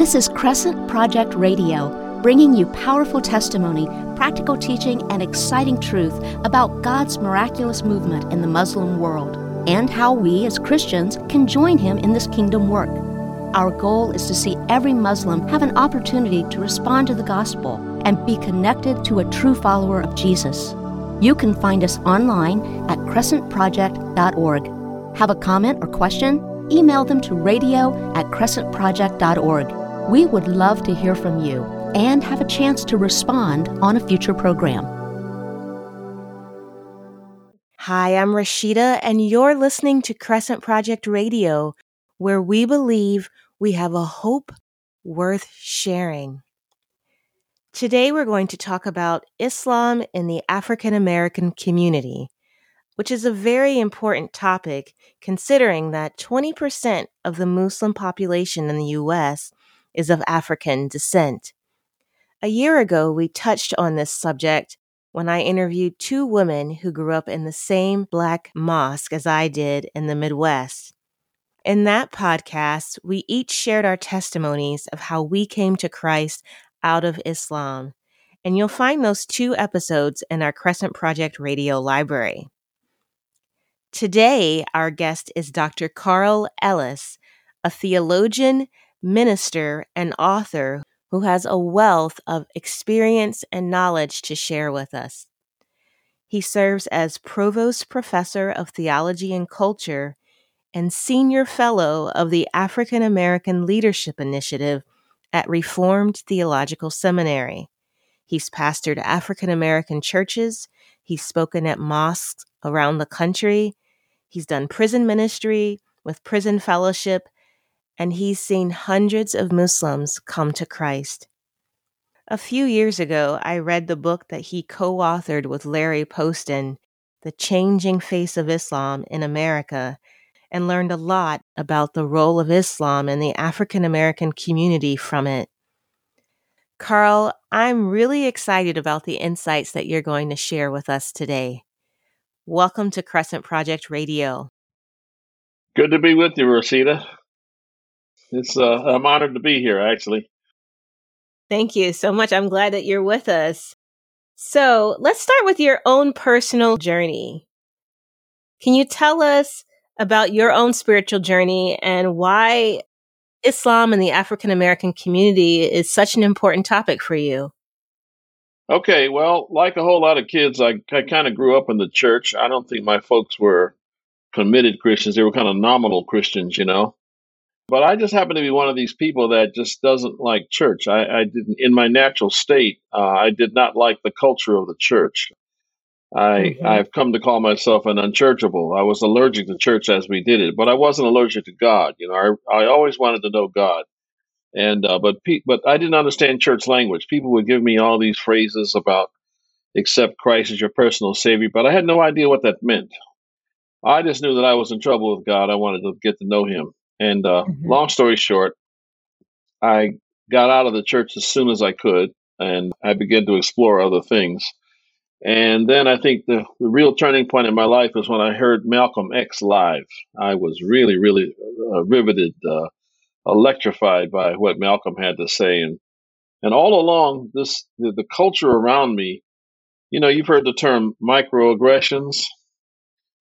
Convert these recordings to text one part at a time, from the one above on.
This is Crescent Project Radio, bringing you powerful testimony, practical teaching, and exciting truth about God's miraculous movement in the Muslim world and how we as Christians can join Him in this kingdom work. Our goal is to see every Muslim have an opportunity to respond to the gospel and be connected to a true follower of Jesus. You can find us online at crescentproject.org. Have a comment or question? Email them to radio at crescentproject.org. We would love to hear from you and have a chance to respond on a future program. Hi, I'm Rashida, and you're listening to Crescent Project Radio, where we believe we have a hope worth sharing. Today, we're going to talk about Islam in the African American community, which is a very important topic considering that 20% of the Muslim population in the U.S is of African descent. A year ago, we touched on this subject when I interviewed two women who grew up in the same black mosque as I did in the Midwest. In that podcast, we each shared our testimonies of how we came to Christ out of Islam. And you'll find those two episodes in our Crescent Project radio library. Today, our guest is Dr. Carl Ellis, a theologian, minister, and author who has a wealth of experience and knowledge to share with us. He serves as Provost Professor of Theology and Culture and Senior Fellow of the African American Leadership Initiative at Reformed Theological Seminary. He's pastored African American churches, he's spoken at mosques around the country, he's done prison ministry with Prison Fellowship and he's seen hundreds of Muslims come to Christ. A few years ago, I read the book that he co authored with Larry Poston, The Changing Face of Islam in America, and learned a lot about the role of Islam in the African American community from it. Carl, I'm really excited about the insights that you're going to share with us today. Welcome to Crescent Project Radio. Good to be with you, Rashida. It's uh, I'm honored to be here, actually. Thank you so much. I'm glad that you're with us. So let's start with your own personal journey. Can you tell us about your own spiritual journey and why Islam and the African American community is such an important topic for you? Okay, well, like a whole lot of kids, I, I kind of grew up in the church. I don't think my folks were committed Christians. They were kind of nominal Christians, you know. But I just happen to be one of these people that just doesn't like church. I, I didn't, in my natural state, uh, I did not like the culture of the church. I, mm-hmm. I've come to call myself an unchurchable. I was allergic to church as we did it, but I wasn't allergic to God. You know, I, I always wanted to know God, and uh, but pe- but I didn't understand church language. People would give me all these phrases about accept Christ as your personal savior, but I had no idea what that meant. I just knew that I was in trouble with God. I wanted to get to know Him, and uh, mm-hmm. long story short, I got out of the church as soon as I could, and I began to explore other things. And then I think the, the real turning point in my life was when I heard Malcolm X live. I was really, really uh, riveted, uh, electrified by what Malcolm had to say, and and all along this the, the culture around me. You know, you've heard the term microaggressions.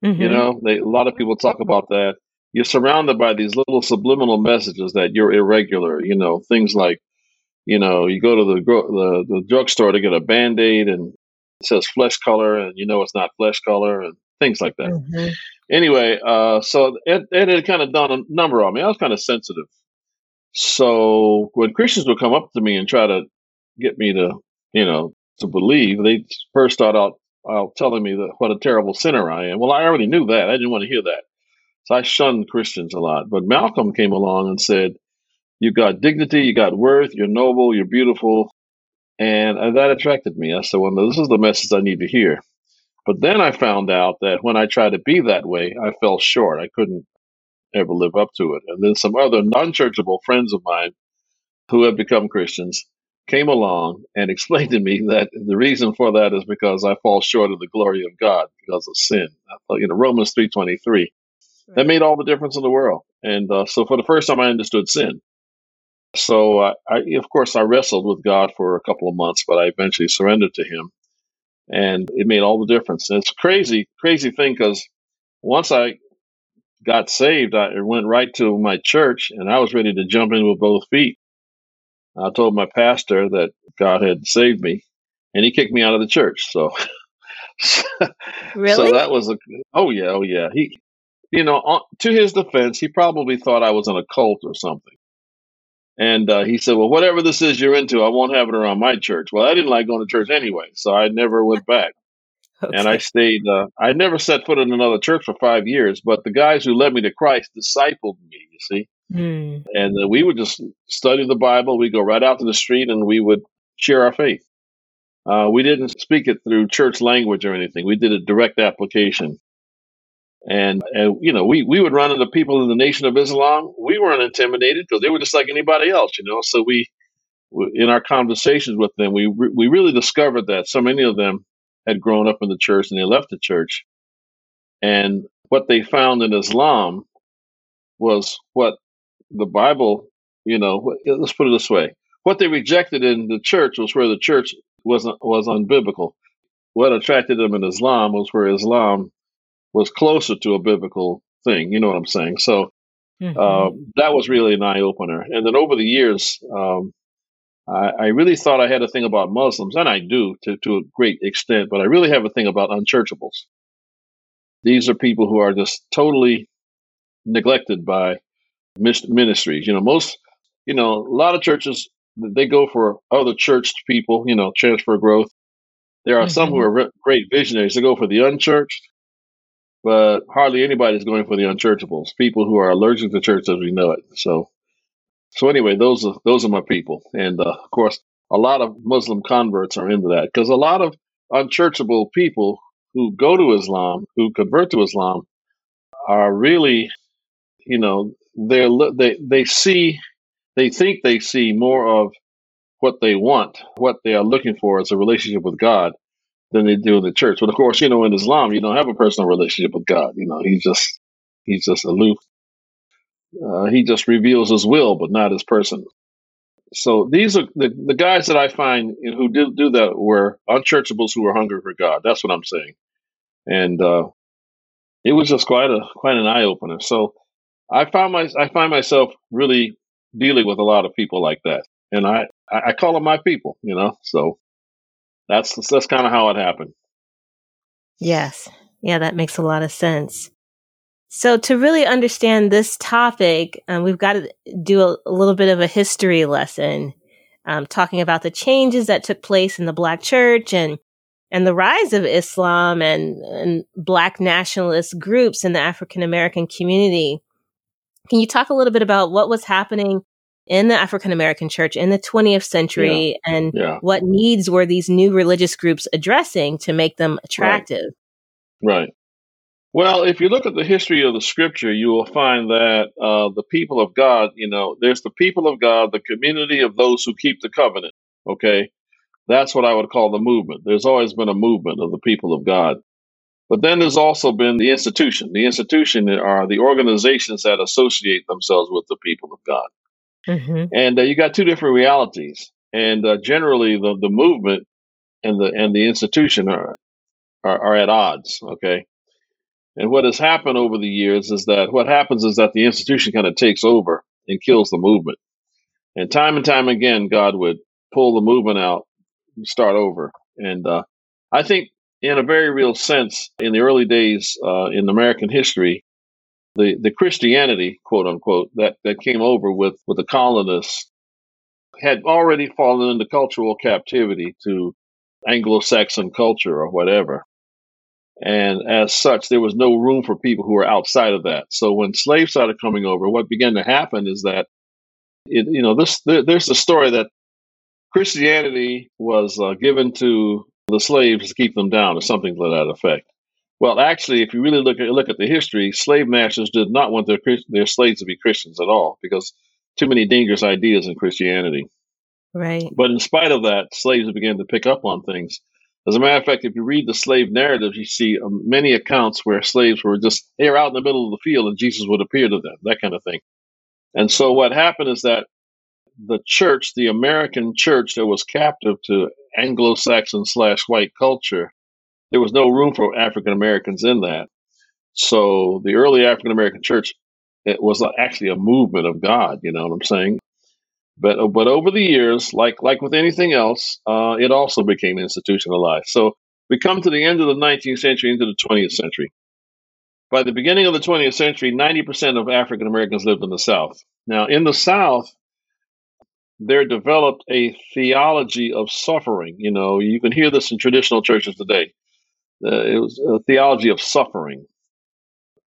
Mm-hmm. You know, they, a lot of people talk about that you're surrounded by these little subliminal messages that you're irregular. You know, things like, you know, you go to the the, the drugstore to get a band aid and it says flesh color, and you know it's not flesh color, and things like that. Mm-hmm. Anyway, uh, so it, it had kind of done a number on me. I was kind of sensitive. So when Christians would come up to me and try to get me to, you know, to believe, they first start out, out telling me that what a terrible sinner I am. Well, I already knew that. I didn't want to hear that. So I shunned Christians a lot. But Malcolm came along and said, You got dignity, you got worth, you're noble, you're beautiful. And uh, that attracted me. I said, Well, this is the message I need to hear. But then I found out that when I tried to be that way, I fell short. I couldn't ever live up to it. And then some other non churchable friends of mine who have become Christians came along and explained to me that the reason for that is because I fall short of the glory of God because of sin. You know, Romans 3.23 that made all the difference in the world. And uh, so for the first time, I understood sin. So, uh, I, of course, I wrestled with God for a couple of months, but I eventually surrendered to Him, and it made all the difference. And it's crazy, crazy thing because once I got saved, I went right to my church, and I was ready to jump in with both feet. I told my pastor that God had saved me, and he kicked me out of the church. So, Really? so that was a oh yeah, oh yeah. He, you know, on, to his defense, he probably thought I was in a cult or something. And uh, he said, "Well, whatever this is you're into, I won't have it around my church." Well, I didn't like going to church anyway, so I never went back. And I stayed. Uh, I never set foot in another church for five years. But the guys who led me to Christ discipled me. You see, Hmm. and uh, we would just study the Bible. We go right out to the street and we would share our faith. Uh, we didn't speak it through church language or anything. We did a direct application. And, and you know, we, we would run into people in the Nation of Islam. We weren't intimidated because they were just like anybody else, you know. So we, in our conversations with them, we we really discovered that so many of them had grown up in the church and they left the church, and what they found in Islam was what the Bible, you know, let's put it this way: what they rejected in the church was where the church wasn't was unbiblical. What attracted them in Islam was where Islam was closer to a biblical thing. You know what I'm saying? So uh, Mhm. that was really an eye opener. And then over the years, um, I, I really thought I had a thing about Muslims, and I do to to a great extent. But I really have a thing about unchurchables. These are people who are just totally neglected by ministries. You know, most, you know, a lot of churches they go for other churched people. You know, transfer growth. There are some who Mhm. are re- great visionaries. They go for the unchurched, but hardly anybody's going for the unchurchables. People who are allergic to church as we know it. So, so anyway, those are those are my people, and uh, of course, a lot of Muslim converts are into that because a lot of unchurchable people who go to Islam, who convert to Islam, are really, you know, they're they they see they think they see more of what they want, what they are looking for as a relationship with God than they do in the church. But of course, you know, in Islam, you don't have a personal relationship with God. You know, he's just he's just aloof. Uh, he just reveals his will, but not his person. So these are the, the guys that I find who do do that were unchurchables who were hungry for God. That's what I'm saying, and uh, it was just quite a quite an eye opener. So I found my I find myself really dealing with a lot of people like that, and I I call them my people. You know, so that's that's kind of how it happened. Yes. Yeah, that makes a lot of sense. So to really understand this topic, um, we've got to do a, a little bit of a history lesson, um, talking about the changes that took place in the Black Church and and the rise of Islam and, and Black nationalist groups in the African American community. Can you talk a little bit about what was happening in the African American church in the 20th century and Yeah, what needs were these new religious groups addressing to make them attractive? right. Well, if you look at the history of the scripture, you will find that uh, the people of God, you know, there's the people of God, the community of those who keep the covenant. Okay. That's what I would call the movement. There's always been a movement of the people of God. But then there's also been the institution. The institution are the organizations that associate themselves with the people of God. Hmm And uh, you got two different realities. And uh, generally, the, the movement and the and the institution are, are are at odds. Okay. And what has happened over the years is that what happens is that the institution kind of takes over and kills the movement. And time and time again, God would pull the movement out, start over. And uh, I think, in a very real sense, in the early days uh, in American history, the, the Christianity, quote unquote, that, that came over with, with the colonists had already fallen into cultural captivity to Anglo Saxon culture or whatever. And as such, there was no room for people who were outside of that. So when slaves started coming over, what began to happen is that, it, you know, this there, there's a story that Christianity was uh, given to the slaves to keep them down, or something to that effect. Well, actually, if you really look at look at the history, slave masters did not want their their slaves to be Christians at all, because too many dangerous ideas in Christianity. Right. But in spite of that, slaves began to pick up on things. As a matter of fact, if you read the slave narratives, you see um, many accounts where slaves were just they were out in the middle of the field and Jesus would appear to them, that kind of thing. And so what happened is that the church, the American church that was captive to Anglo Saxon slash white culture, there was no room for African Americans in that. So the early African American church it was actually a movement of God. You know what I'm saying? But but over the years, like like with anything else, uh, it also became institutionalized. So we come to the end of the 19th century into the 20th century. By the beginning of the 20th century, 90% of African Americans lived in the South. Now, in the South, there developed a theology of suffering. You know, you can hear this in traditional churches today. Uh, it was a theology of suffering.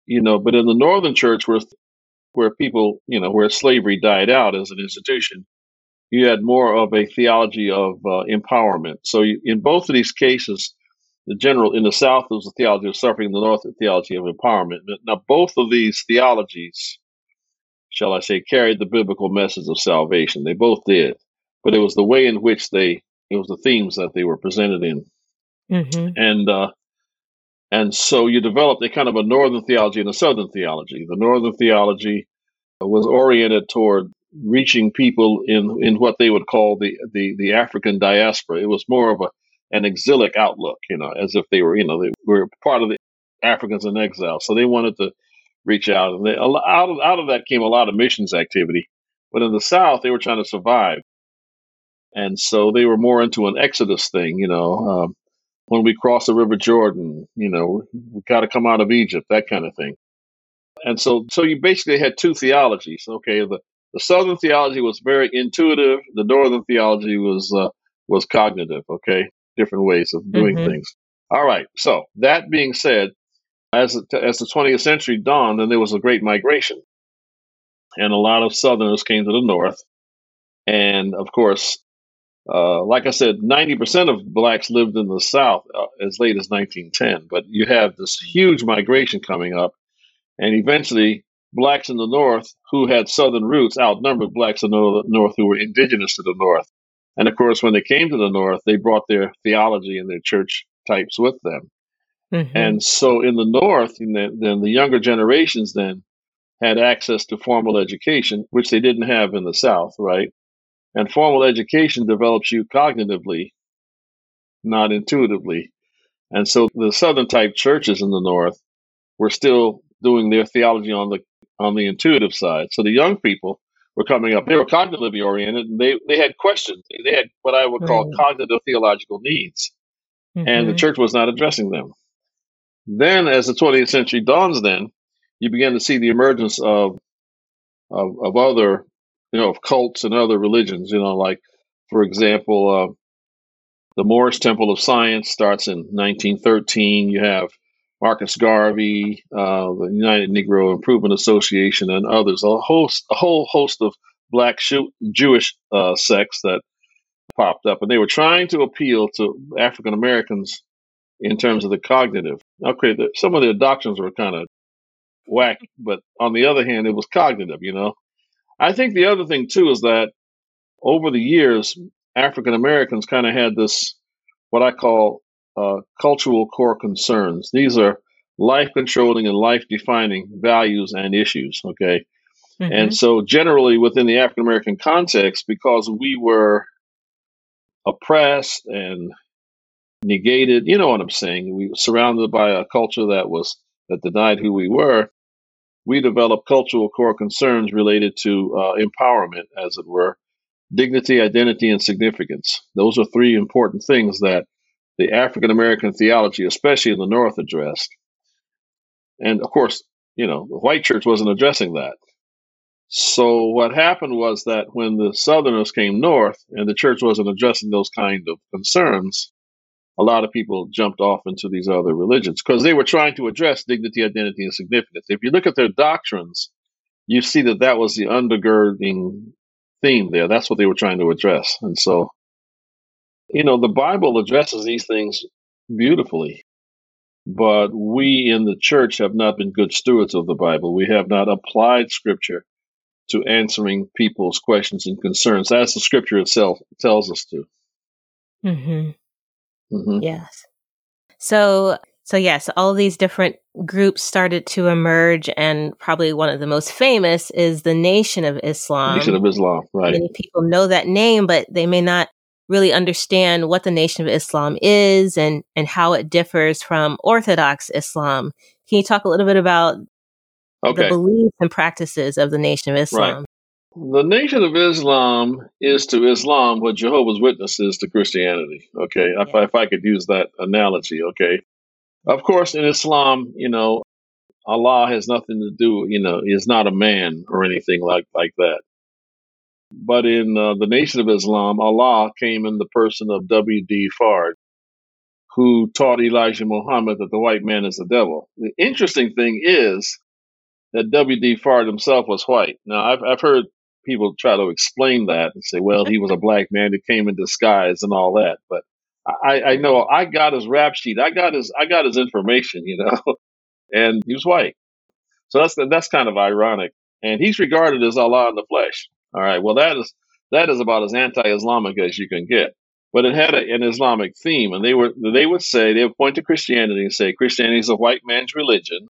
You know, but in the Northern church, where where people, you know, where slavery died out as an institution, you had more of a theology of uh, empowerment. So you, in both of these cases, the general in the South was a theology of suffering, in the North a theology of empowerment. Now, both of these theologies, shall I say, carried the biblical message of salvation. They both did, but it was the way in which they, it was the themes that they were presented in, mm-hmm. and uh, and so you developed a kind of a northern theology and a southern theology. The northern theology was oriented toward reaching people in, in what they would call the, the, the African diaspora. It was more of a, an exilic outlook, you know, as if they were, you know, they were part of the Africans in exile. So they wanted to reach out. And they, out, of, out of that came a lot of missions activity. But in the South, they were trying to survive. And so they were more into an exodus thing, you know. Um, when we cross the River Jordan, you know, we got to come out of Egypt, that kind of thing. And so, so you basically had two theologies. Okay, the, the Southern theology was very intuitive. The Northern theology was uh, was cognitive. Okay, different ways of doing mm-hmm. things. All right. So that being said, as as the 20th century dawned, then there was a great migration, and a lot of Southerners came to the North, and of course, uh, like I said, 90% of blacks lived in the South uh, as late as 1910, but you have this huge migration coming up. And eventually, blacks in the North who had Southern roots outnumbered blacks in the North who were indigenous to the North. And of course, when they came to the North, they brought their theology and their church types with them. Mm-hmm. And so in the North, then the younger generations then had access to formal education, which they didn't have in the South, right? And formal education develops you cognitively, not intuitively. And so the Southern type churches in the North were still doing their theology on the on the intuitive side. So the young people were coming up; they were cognitively oriented, and they they had questions. They had what I would call right. cognitive theological needs, mm-hmm. and the mm-hmm. church was not addressing them. Then, as the 20th century dawns, then you begin to see the emergence of of, of other you know, of cults and other religions. You know, like for example, uh, the Moorish Temple of Science starts in 1913. You have Marcus Garvey, uh, the United Negro Improvement Association, and others. A host, a whole host of black Jewish uh, sects that popped up, and they were trying to appeal to African Americans in terms of the cognitive. Okay, the, some of their doctrines were kind of whack, but on the other hand, it was cognitive. You know, I think the other thing too is that over the years, African Americans kind of had this what I call uh, cultural core concerns. These are life controlling and life defining values and issues. Okay. Mm-hmm. And so, generally, within the African American context, because we were oppressed and negated, you know what I'm saying? We were surrounded by a culture that was that denied who we were we develop cultural core concerns related to uh, empowerment, as it were, dignity, identity, and significance. Those are three important things that the African American theology, especially in the North, addressed. And of course, you know, the white church wasn't addressing that. So what happened was that when the Southerners came north and the church wasn't addressing those kind of concerns, a lot of people jumped off into these other religions because they were trying to address dignity, identity, and significance. If you look at their doctrines, you see that that was the undergirding theme there. That's what they were trying to address. And so, you know, the Bible addresses these things beautifully, but we in the church have not been good stewards of the Bible. We have not applied scripture to answering people's questions and concerns as the scripture itself tells us to. Mm-hmm. Mm-hmm. Yes. So, So yes, all these different groups started to emerge, and probably one of the most famous is the Nation of Islam. Nation of Islam, right? Many people know that name, but they may not really understand what the Nation of Islam is and and how it differs from Orthodox Islam. Can you talk a little bit about okay. the beliefs and practices of the Nation of Islam? Right. The Nation of Islam is to Islam what Jehovah's Witnesses to Christianity. Okay, yeah. if, if I could use that analogy. Okay, of course, in Islam, you know, Allah has nothing to do. You know, is not a man or anything like like that. But in uh, the Nation of Islam, Allah came in the person of W.D. Fard, who taught Elijah Muhammad that the white man is the devil. The interesting thing is that W.D. Fard himself was white. Now, I've, I've heard people try to explain that and say, well, he was a black man who came in disguise and all that. But I, I know I got his rap sheet. I got his I got his information, you know, and he was white. So that's that's kind of ironic. And he's regarded as Allah in the flesh. All right. Well, that is that is about as anti-Islamic as you can get. But it had a, an Islamic theme, and they were they would say they would point to Christianity and say Christianity is a white man's religion.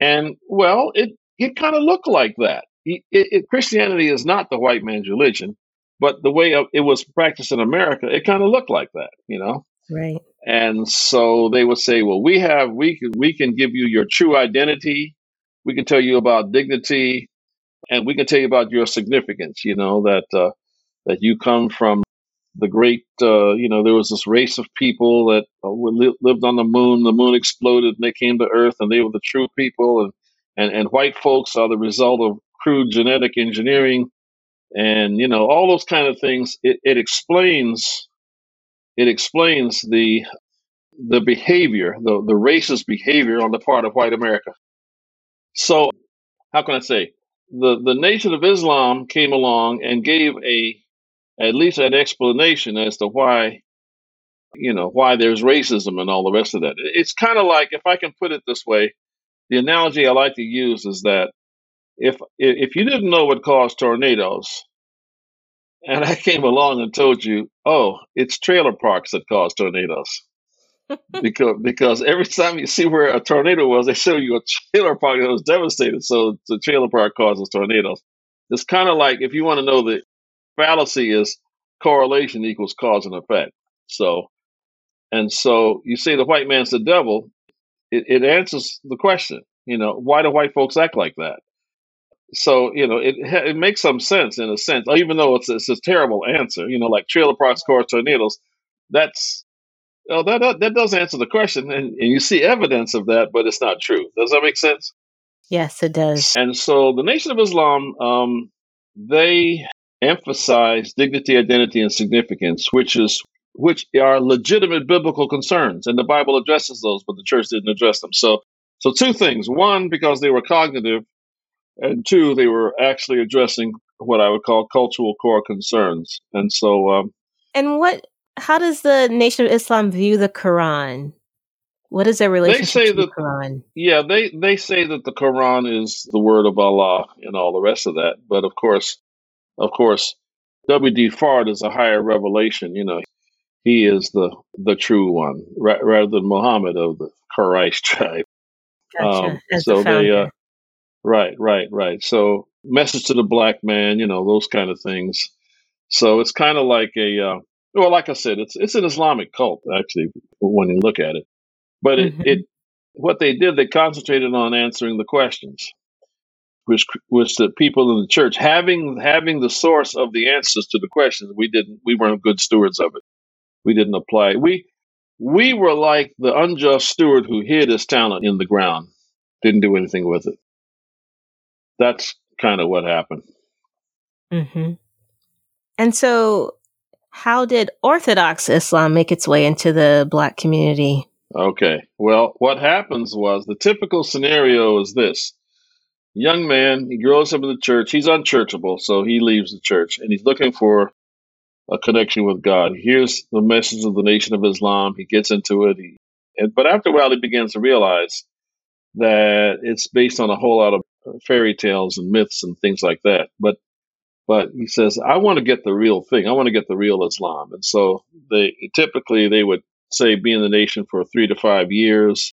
And well, it it kind of looked like that. It, it, Christianity is not the white man's religion, but the way it was practiced in America, it kind of looked like that, you know. Right. And so they would say, "Well, we have we can we can give you your true identity. We can tell you about dignity and we can tell you about your significance. You know that uh, that you come from the great. Uh, you know there was this race of people that uh, li- lived on the moon. The moon exploded and they came to Earth, and they were the true people. And and and white folks are the result of crude genetic engineering, and you know all those kind of things. It, it explains it explains the the behavior, the the racist behavior on the part of white America. So, how can I say? the the Nation of Islam came along and gave a at least an explanation as to why you know why there's racism and all the rest of that. It's kind of like if I can put it this way, the analogy I like to use is that if if you didn't know what caused tornadoes, and I came along and told you, oh, it's trailer parks that cause tornadoes because because every time you see where a tornado was, they show you a trailer park that was devastated. So the trailer park causes tornadoes. It's kind of like if you want to know the fallacy is correlation equals cause and effect. So and so you say the white man's the devil, it, it answers the question. You know, why do white folks act like that? So you know, it it makes some sense in a sense, even though it's it's a terrible answer. You know, like trailer parks cause tornadoes. That's well, that, that, that does answer the question, and, and you see evidence of that, but it's not true. Does that make sense? Yes, it does. And so the Nation of Islam, um, they emphasize dignity, identity, and significance, which is which are legitimate biblical concerns, and the Bible addresses those, but the church didn't address them. So, so two things: one, because they were cognitive, and two, they were actually addressing what I would call cultural core concerns. And so, um, and what how does the Nation of Islam view the Quran? What is their relationship they say to that, the Quran? Yeah, they, they say that the Quran is the word of Allah and all the rest of that. But of course, of course, W.D. Fard is a higher revelation. You know, he is the the true one ra- rather than Muhammad of the Quraysh tribe. Gotcha. Um, so the they, uh, right, right, right. So message to the black man, you know, those kind of things. So it's kind of like a uh, well, like I said, it's it's an Islamic cult actually when you look at it. But it, mm-hmm. it what they did, they concentrated on answering the questions, which was the people in the church having having the source of the answers to the questions. We didn't. We weren't good stewards of it. We didn't apply. We we were like the unjust steward who hid his talent in the ground, didn't do anything with it. That's kind of what happened. Mm-hmm. And so how did Orthodox Islam make its way into the black community? Okay. Well, what happens was the typical scenario is this. Young man, he grows up in the church. He's unchurchable, so he leaves the church and he's looking for a connection with God. He hears the message of the Nation of Islam. He gets into it. He, and, but after a while, he begins to realize that it's based on a whole lot of fairy tales and myths and things like that. But but he says, I want to get the real thing. I want to get the real Islam. And so they typically they would say, be in the nation for three to five years.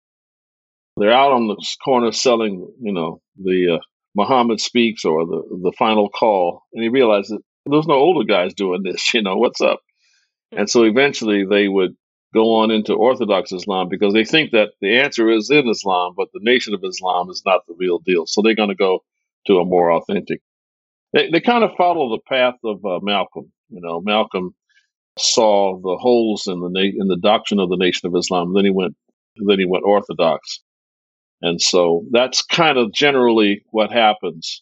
They're out on the corner selling, you know, the uh, Muhammad Speaks or the, the Final Call. And he realized that there's no older guys doing this, you know, what's up? And so eventually they would go on into Orthodox Islam because they think that the answer is in Islam, but the Nation of Islam is not the real deal. So they're going to go to a more authentic. They, they kind of follow the path of uh, Malcolm. You know, Malcolm saw the holes in the na- in the doctrine of the Nation of Islam. Then he went then he went Orthodox, and so that's kind of generally what happens.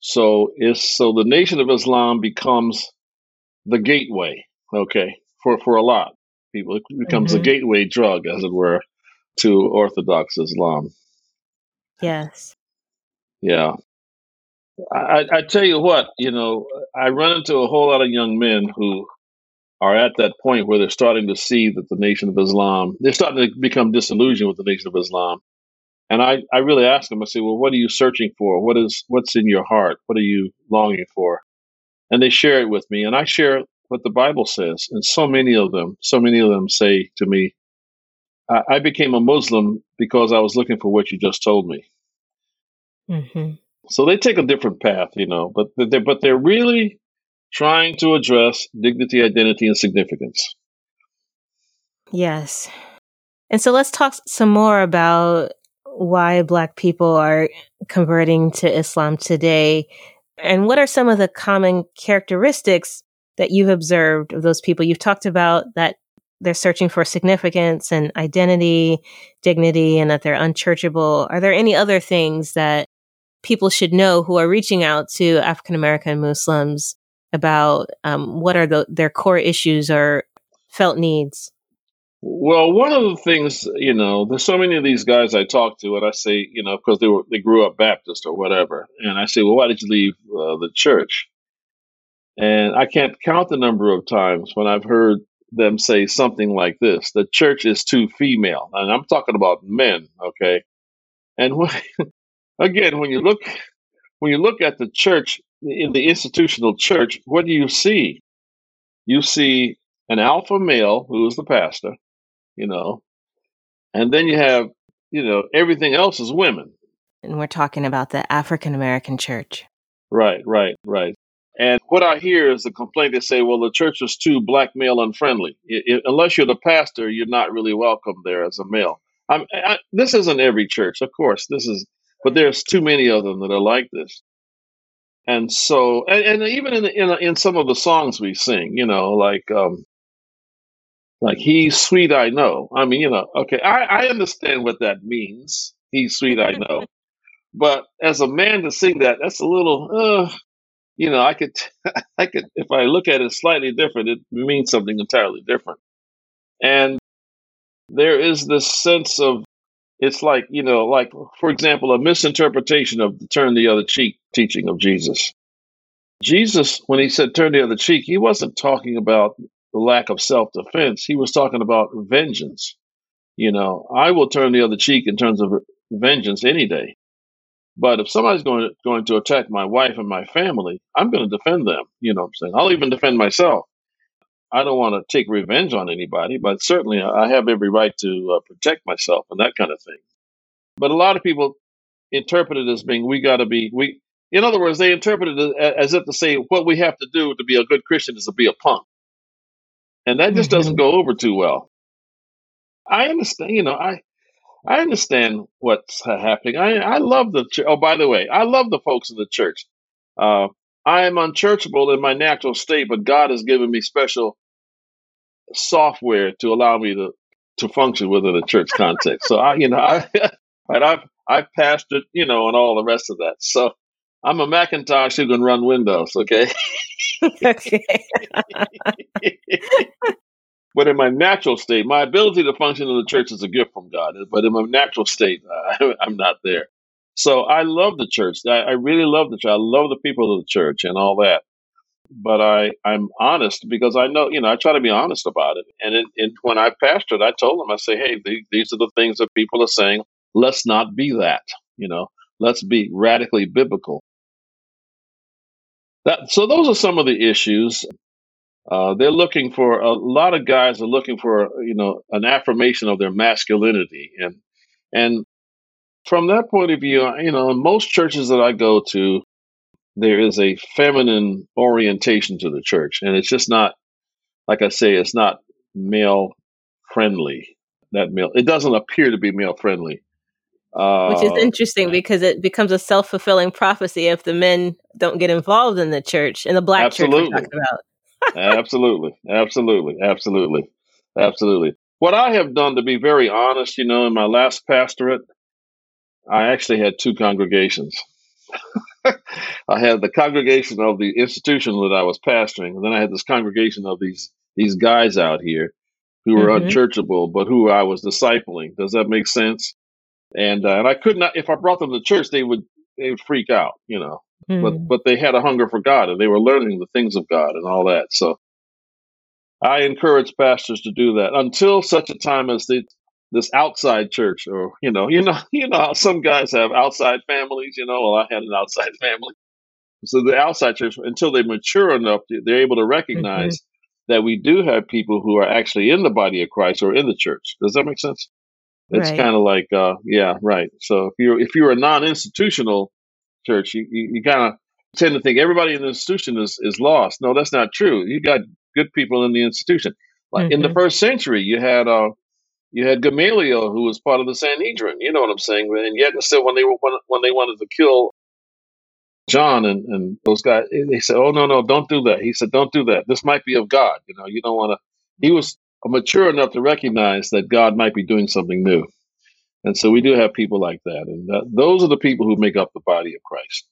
So is so the Nation of Islam becomes the gateway, okay, for for a lot people. It becomes Mm-hmm. a gateway drug, as it were, to Orthodox Islam. Yes. Yeah. I, I tell you what, you know, I run into a whole lot of young men who are at that point where they're starting to see that the Nation of Islam, they're starting to become disillusioned with the Nation of Islam. And I, I really ask them, I say, well, what are you searching for? What is, what's in your heart? What are you longing for? And they share it with me. And I share what the Bible says. And so many of them, so many of them say to me, I, I became a Muslim because I was looking for what you just told me. hmm So they take a different path, you know, but they're, but they're really trying to address dignity, identity, and significance. Yes. And so let's talk some more about why Black people are converting to Islam today. And what are some of the common characteristics that you've observed of those people? You've talked about that they're searching for significance and identity, dignity, and that they're unchurchable. Are there any other things that people should know who are reaching out to African American Muslims about um, what are the, their core issues or felt needs? Well, one of the things, you know, there's so many of these guys I talk to, and I say, you know, because they were they grew up Baptist or whatever, and I say, well, why did you leave uh, the church? And I can't count the number of times when I've heard them say something like this: the church is too female, and I'm talking about men, okay? And when, again, when you look when you look at the church in the institutional church, what do you see? You see an alpha male who is the pastor, you know, and then you have, you know, everything else is women. And we're talking about the African American church. Right, right, right. And what I hear is a complaint. They say, well, the church is too black male unfriendly. I- I- unless you're the pastor, you're not really welcome there as a male. I'm, I, this isn't every church, of course. This is, but there's too many of them that are like this. And so, and, and even in, in in some of the songs we sing, you know, like um, like he's sweet, I know. I mean, you know, okay, I, I understand what that means. He's sweet, I know. But as a man to sing that, that's a little, uh, you know, I could, I could, if I look at it slightly different, it means something entirely different. And there is this sense of, it's like, you know, like, for example, a misinterpretation of the turn the other cheek teaching of Jesus. Jesus, when he said turn the other cheek, he wasn't talking about the lack of self defense. He was talking about vengeance. You know, I will turn the other cheek in terms of vengeance any day. But if somebody's going to, going to attack my wife and my family, I'm going to defend them. You know what I'm saying? I'll even defend myself. I don't want to take revenge on anybody, but certainly I have every right to uh, protect myself and that kind of thing. But a lot of people interpret it as being we got to be we. In other words, they interpret it as, as if to say what we have to do to be a good Christian is to be a punk, and that just doesn't go over too well. I understand, you know, I I understand what's happening. I I love the church. Oh, by the way, I love the folks in the church. Uh, I am unchurchable in my natural state, but God has given me special software to allow me to to function within a church context. So I, you know, I right, I've I've pastored, you know, and all the rest of that. So I'm a Macintosh who can run Windows. Okay. okay. but in my natural state, my ability to function in the church is a gift from God. But in my natural state, uh, I'm not there. So I love the church. I, I really love the church. I love the people of the church and all that. But I, I'm honest because I know, you know, I try to be honest about it. And it, when I pastored, I told them, I say, hey, the, these are the things that people are saying. Let's not be that. You know, let's be radically biblical. That, so those are some of the issues. Uh, they're looking for a lot of guys are looking for you know an affirmation of their masculinity and and from that point of view, you know, in most churches that I go to, there is a feminine orientation to the church, and it's just not like I say, it's not male friendly. That male, it doesn't appear to be male friendly. Uh, Which is interesting because it becomes a self fulfilling prophecy if the men don't get involved in the church in the black absolutely. church we're talking about. Absolutely, absolutely, absolutely, absolutely. What I have done, to be very honest, you know, in my last pastorate, I actually had two congregations. I had the congregation of the institution that I was pastoring, and then I had this congregation of these these guys out here who were mm-hmm. unchurchable, but who I was discipling. Does that make sense? And uh, and I could not, if I brought them to church, they would they would freak out, you know. Mm-hmm. But but they had a hunger for God, and they were learning the things of God and all that. So I encourage pastors to do that until such a time as they this outside church or you know you know you know some guys have outside families you know well i had an outside family so the outside church until they mature enough they're able to recognize mm-hmm. that we do have people who are actually in the body of christ or in the church does that make sense it's right. kind of like uh yeah right so if you're if you're a non-institutional church you, you, you kind of tend to think everybody in the institution is is lost no that's not true you got good people in the institution like mm-hmm. in the mm-hmm. first century you had uh you had Gamaliel, who was part of the Sanhedrin. You know what I'm saying? And yet, still, when they were when they wanted to kill John and, and those guys, they said, "Oh no, no, don't do that." He said, "Don't do that. This might be of God. You know, you don't want to." He was mature enough to recognize that God might be doing something new, and so we do have people like that, and that, those are the people who make up the body of Christ.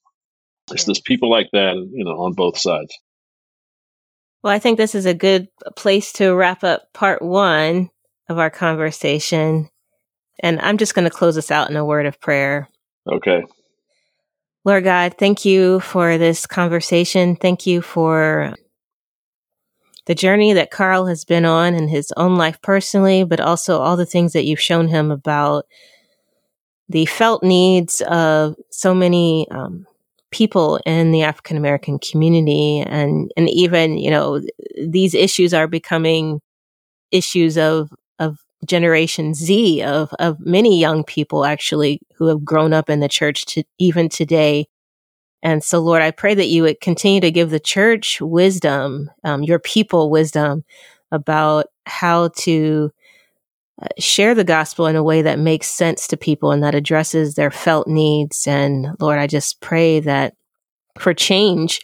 It's just people like that, you know, on both sides. Well, I think this is a good place to wrap up part one of our conversation. And I'm just going to close us out in a word of prayer. Okay. Lord God, thank you for this conversation. Thank you for the journey that Carl has been on in his own life personally, but also all the things that you've shown him about the felt needs of so many um, people in the African American community, and and even you know these issues are becoming issues of of Generation Z of of many young people actually who have grown up in the church to even today. And so, Lord, I pray that you would continue to give the church wisdom, um, your people wisdom about how to uh, share the gospel in a way that makes sense to people and that addresses their felt needs. And Lord, I just pray that for change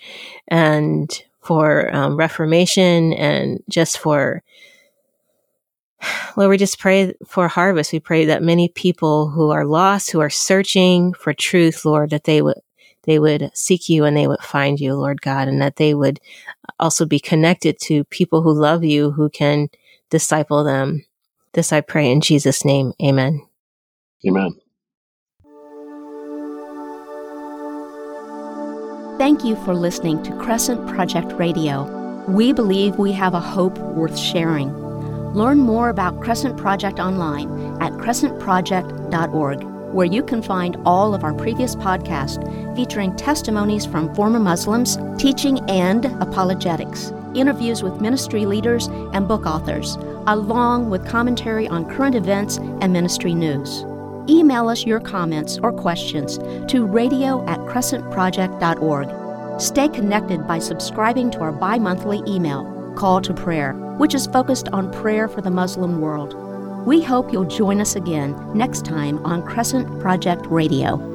and for um, reformation and just for Lord, we just pray for harvest. We pray that many people who are lost, who are searching for truth, Lord, that they would they would seek you and they would find you, Lord God, and that they would also be connected to people who love you, who can disciple them. This I pray in Jesus' name. Amen. Amen. Thank you for listening to Crescent Project Radio. We believe we have a hope worth sharing. Learn more about Crescent Project online at crescentproject.org, where you can find all of our previous podcasts featuring testimonies from former Muslims, teaching and apologetics, interviews with ministry leaders and book authors, along with commentary on current events and ministry news. Email us your comments or questions to radio at crescentproject.org. Stay connected by subscribing to our bi monthly email Call to Prayer, which is focused on prayer for the Muslim world. We hope you'll join us again next time on Crescent Project Radio.